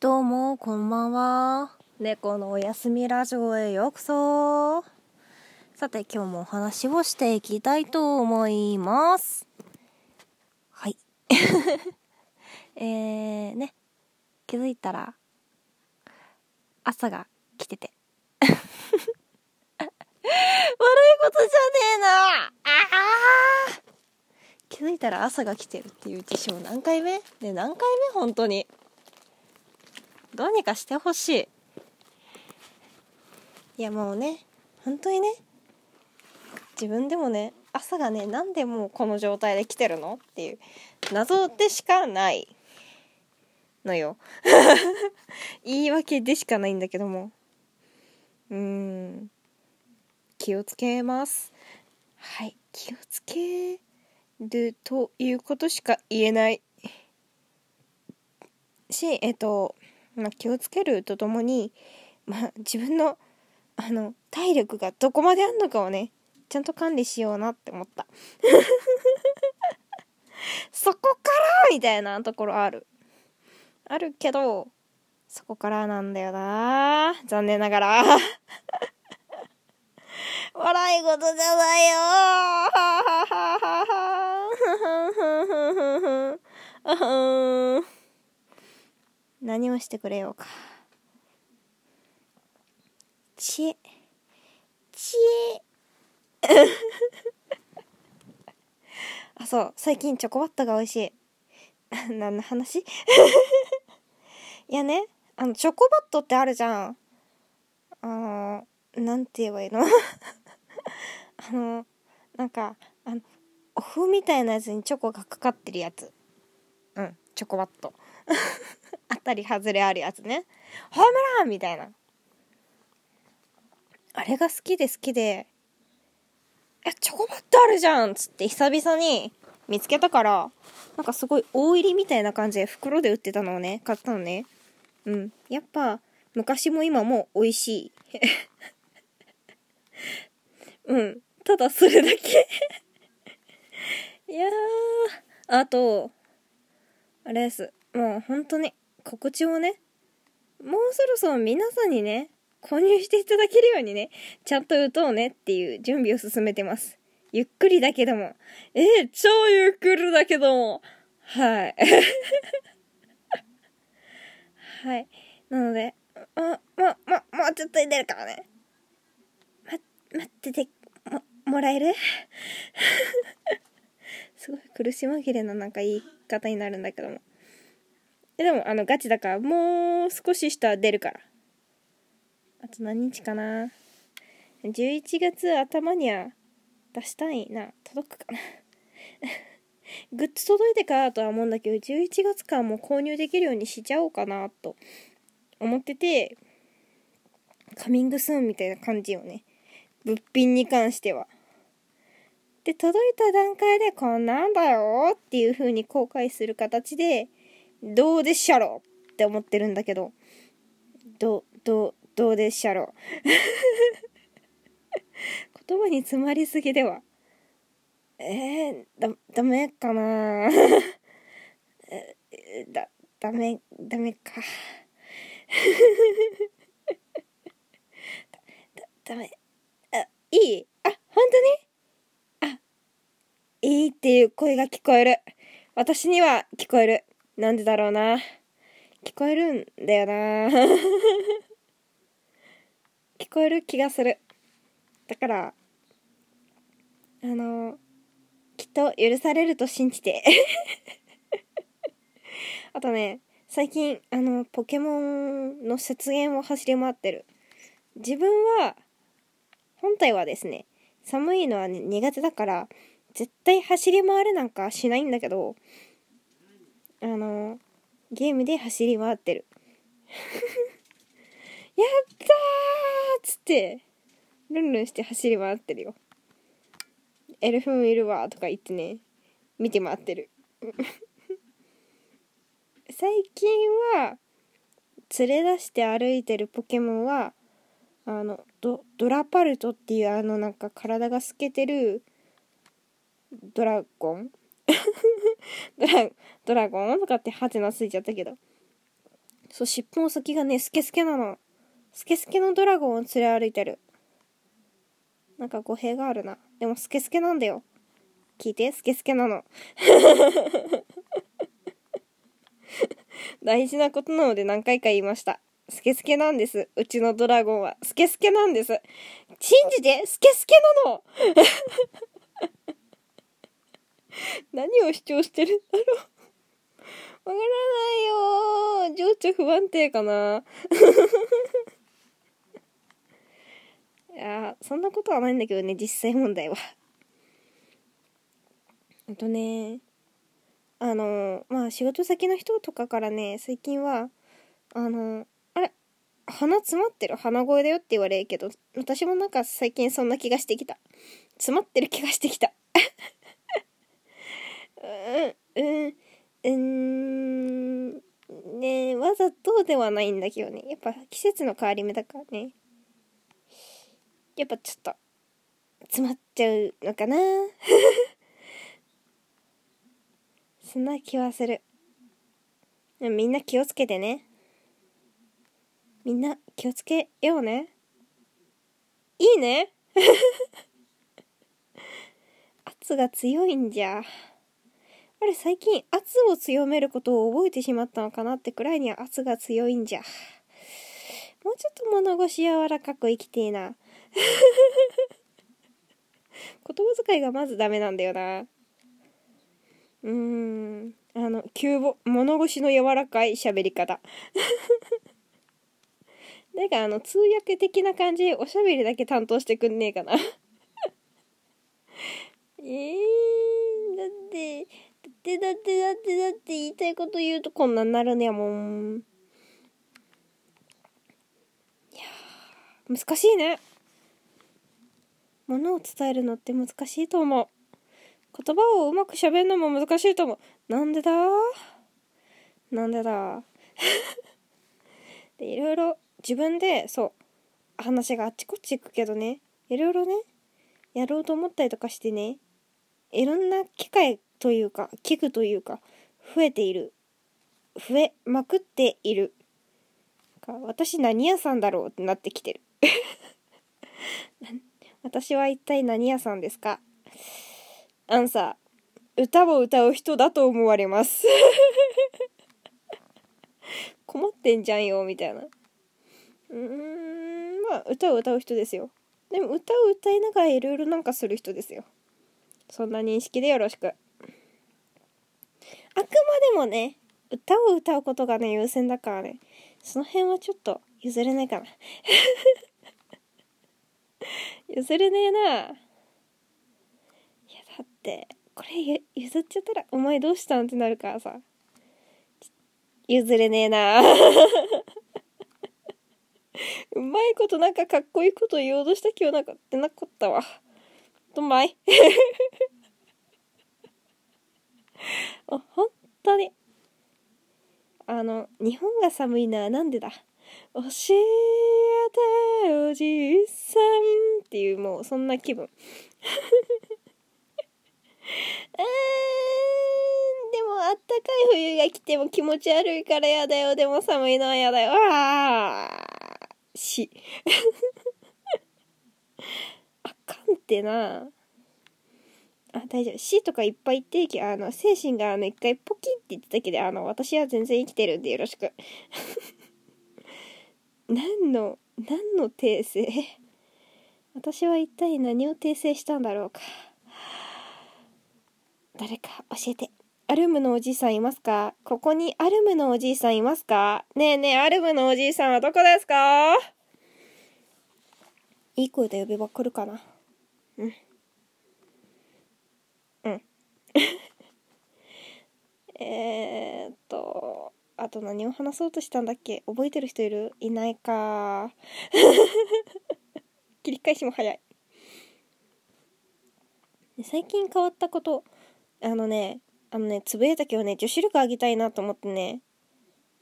どうも、こんばんは。猫のおやすみラジオへようこそ。さて、今日もお話をしていきたいと思います。はい。えー、ね。気づいたら、朝が来てて。悪いことじゃねえなああ気づいたら朝が来てるっていう事象何回目？ね何回目？本当に。どうにかしてほしい。いやもうね、本当にね、自分でもね、朝がね、なんでもうこの状態で来てるの？っていう謎でしかないのよ。言い訳でしかないんだけども。うん。気をつけます。はい。気をつけるということしか言えない。し、えっと、まあ、気をつけるとともに、まあ、自分のあの体力がどこまであんのかをねちゃんと管理しようなって思った。そこからみたいなところある。あるけどそこからなんだよな。残念ながら。笑い事じゃないよ。何をしてくれようか。知恵。知恵。あ、そう。最近チョコバットが美味しい。何の話？いやね、あの、チョコバットってあるじゃん。あの、なんて言えばいいの？あの、なんか、あの、お麩みたいなやつにチョコがかかってるやつ。うん、チョコバット。当たり外れあるやつね。ホームランみたいな。あれが好きで好きで、え、チョコバットあるじゃんつって久々に見つけたから、なんかすごい大入りみたいな感じで袋で売ってたのをね、買ったのね。うん。やっぱ、昔も今も美味しい。うん。ただそれだけいやー。あと、あれです。もう本当に告知をね、もうそろそろ皆さんにね、購入していただけるようにね、ちゃんと打とうねっていう準備を進めてます。ゆっくりだけども。えー、超ゆっくりだけども。はい。はい。なので、あ、ま、ま、もうちょっと出るからね。ま、待ってて、も、もらえる？すごい苦し紛れななんか言い方になるんだけども。でも、あの、ガチだから、もう少ししたら出るから。あと何日かな。11月頭には出したいな。届くかな。グッズ届いてからとは思うんだけど、11月からもう購入できるようにしちゃおうかな、と思ってて、カミングスーンみたいな感じよね。物品に関しては。で、届いた段階でこんなんだよっていう風に公開する形で、どうでっしゃろって思ってるんだけど、ど、ど、どうでっしゃろ 言葉に詰まりすぎでは。えー、だ、ダメかな えだ、ダメ、ダメか。だ、ダメ。あ、いい？あ、本当に？あ、いいっていう声が聞こえる。私には聞こえる。なんでだろうな。聞こえるんだよな。聞こえる気がする。だから、あの、きっと許されると信じて。あとね、最近、あの、ポケモンの雪原を走り回ってる。自分は、本体はですね、寒いのは、ね、苦手だから、絶対走り回るなんかしないんだけど、あの、ゲームで走り回ってる。やったーっつって、ルンルンして走り回ってるよ。エルフンいるわとか言ってね、見て回ってる。最近は、連れ出して歩いてるポケモンは、あの、ド、ドラパルトっていうあのなんか体が透けてるドラゴンドラ、ドラゴンとかってハテナついちゃったけど。そう、尻尾の先がね、スケスケなの。スケスケのドラゴンを連れ歩いてる。なんか語弊があるな。でもスケスケなんだよ。聞いて、スケスケなの。大事なことなので何回か言いました。スケスケなんです。うちのドラゴンは。スケスケなんです。信じてスケスケなの 何を主張してるんだろう わからないよ情緒不安定かな いやそんなことはないんだけどね、実際問題は。あとね、あの、まあ仕事先の人とかからね、最近は、あの、あれ、鼻詰まってる？鼻声だよって言われるけど、私もなんか最近そんな気がしてきた。詰まってる気がしてきた。うん、うん、うん、ねわざとではないんだけどね。やっぱ季節の変わり目だからね。やっぱちょっと、詰まっちゃうのかな そんな気はする。みんな気をつけてね。みんな気をつけようね。いいね 圧が強いんじゃ。あれ最近圧を強めることを覚えてしまったのかなってくらいには圧が強いんじゃ。もうちょっと物腰柔らかく生きてえな。言葉遣いがまずダメなんだよな。うーん。あの、急ぼ、物腰の柔らかい喋り方。なんかあの、通訳的な感じでおしゃべりだけ担当してくんねえかな。えー、だって、ってだってだってだって言いたいこと言うとこんなになるねやもん。いや難しいね。ものを伝えるのって難しいと思う。言葉をうまく喋るのも難しいと思う。なんでだ？なんでだ？で、いろいろ自分で、そう、話があっちこっち行くけどね、いろいろね、やろうと思ったりとかしてね、いろんな機会というか、器具というか、増えている。増えまくっている。か私何屋さんだろうってなってきてる。私は一体何屋さんですか？アンサー、歌を歌う人だと思われます。困ってんじゃんよ、みたいな。うーん、まあ、歌を歌う人ですよ。でも、歌を歌いながらいろいろなんかする人ですよ。そんな認識でよろしく。あくまでもね、歌を歌うことがね、優先だからね、その辺はちょっと譲れないかな。譲れねえな。いやだってこれ譲っちゃったら「お前どうしたん?」ってなるからさ譲れねえな うまいことなんかかっこいいこと言おうとした気はなかってなかったわどんまい 本当にあの日本が寒いのはなんでだ？教えておじいさんっていうもうそんな気分 うーん、でもあったかい冬が来ても気持ち悪いからやだよ。でも寒いのはやだよ。ああ、し。あかんってな。あ、大丈夫。死とかいっぱい言ってき、あの、精神があの、一回ポキって言っただけで、あの、私は全然生きてるんでよろしく。何の、何の訂正？私は一体何を訂正したんだろうか？誰か教えて。アルムのおじいさんいますか？ここにアルムのおじいさんいますか？ねえねえ、アルムのおじいさんはどこですか？いい声で呼べば来るかな。うん。えっと、あと何を話そうとしたんだっけ？覚えてる人いる？いないか。切り返しも早い。最近変わったことあのね、あのね、つぶやいたけどね、女子力上げたいなと思ってね、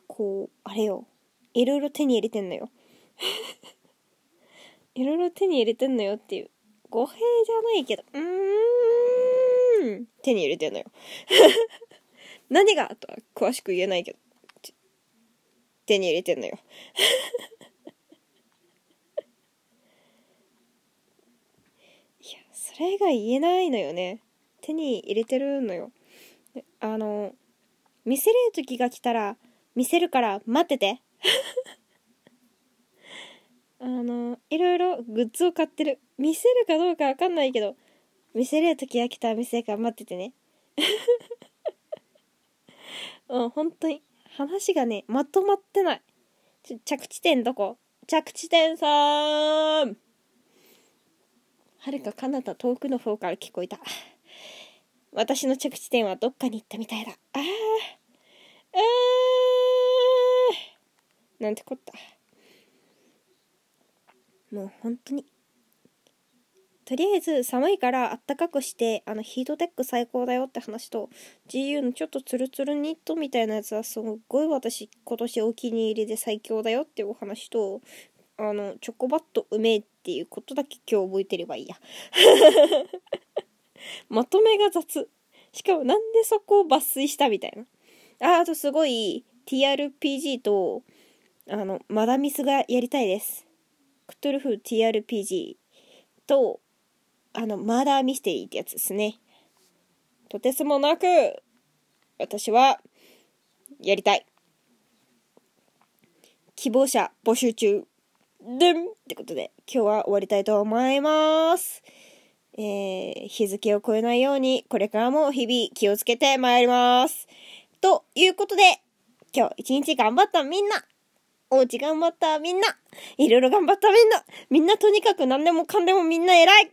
こう、あれよ、いろいろ手に入れてんのよ。いろいろ手に入れてんのよっていう。語弊じゃないけど、うーん、手に入れてんのよ。何が？とは詳しく言えないけど。手に入れてんのよ。いや、それが言えないのよね。手に入れてるのよ。あの、見せれる時が来たら、見せるから待ってて。あの、いろいろグッズを買ってる。見せるかどうかわかんないけど、見せれる時が来たら見せるから待っててね。うん、本当に。話がね、まとまってない。着地点どこ？着地点さーんはるか彼方遠くの方から聞こえた。私の着地点はどっかに行ったみたいだ。あー、あーなんてこった。もう本当に。とりあえず寒いからあったかくしてあのヒートテック最高だよって話と GU のちょっとツルツルニットみたいなやつはすごい私今年お気に入りで最強だよっていうお話とあのチョコバットうめえっていうことだけ今日覚えてればいいや。まとめが雑。しかもなんでそこを抜粋したみたいな。ああとすごい TRPG とあのマダミスがやりたいです。クトゥルフ TRPG とあの、マーダーミステリーってやつですね。とてつもなく、私は、やりたい。希望者募集中。でんってことで、今日は終わりたいと思います。えー、日付を超えないように、これからも日々気をつけてまいります。ということで、今日一日頑張ったみんなおうち頑張ったみんないろいろ頑張ったみんなみんなとにかく何でもかんでもみんな偉い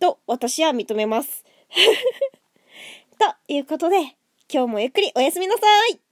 と私は認めます。ということで、今日もゆっくりおやすみなさい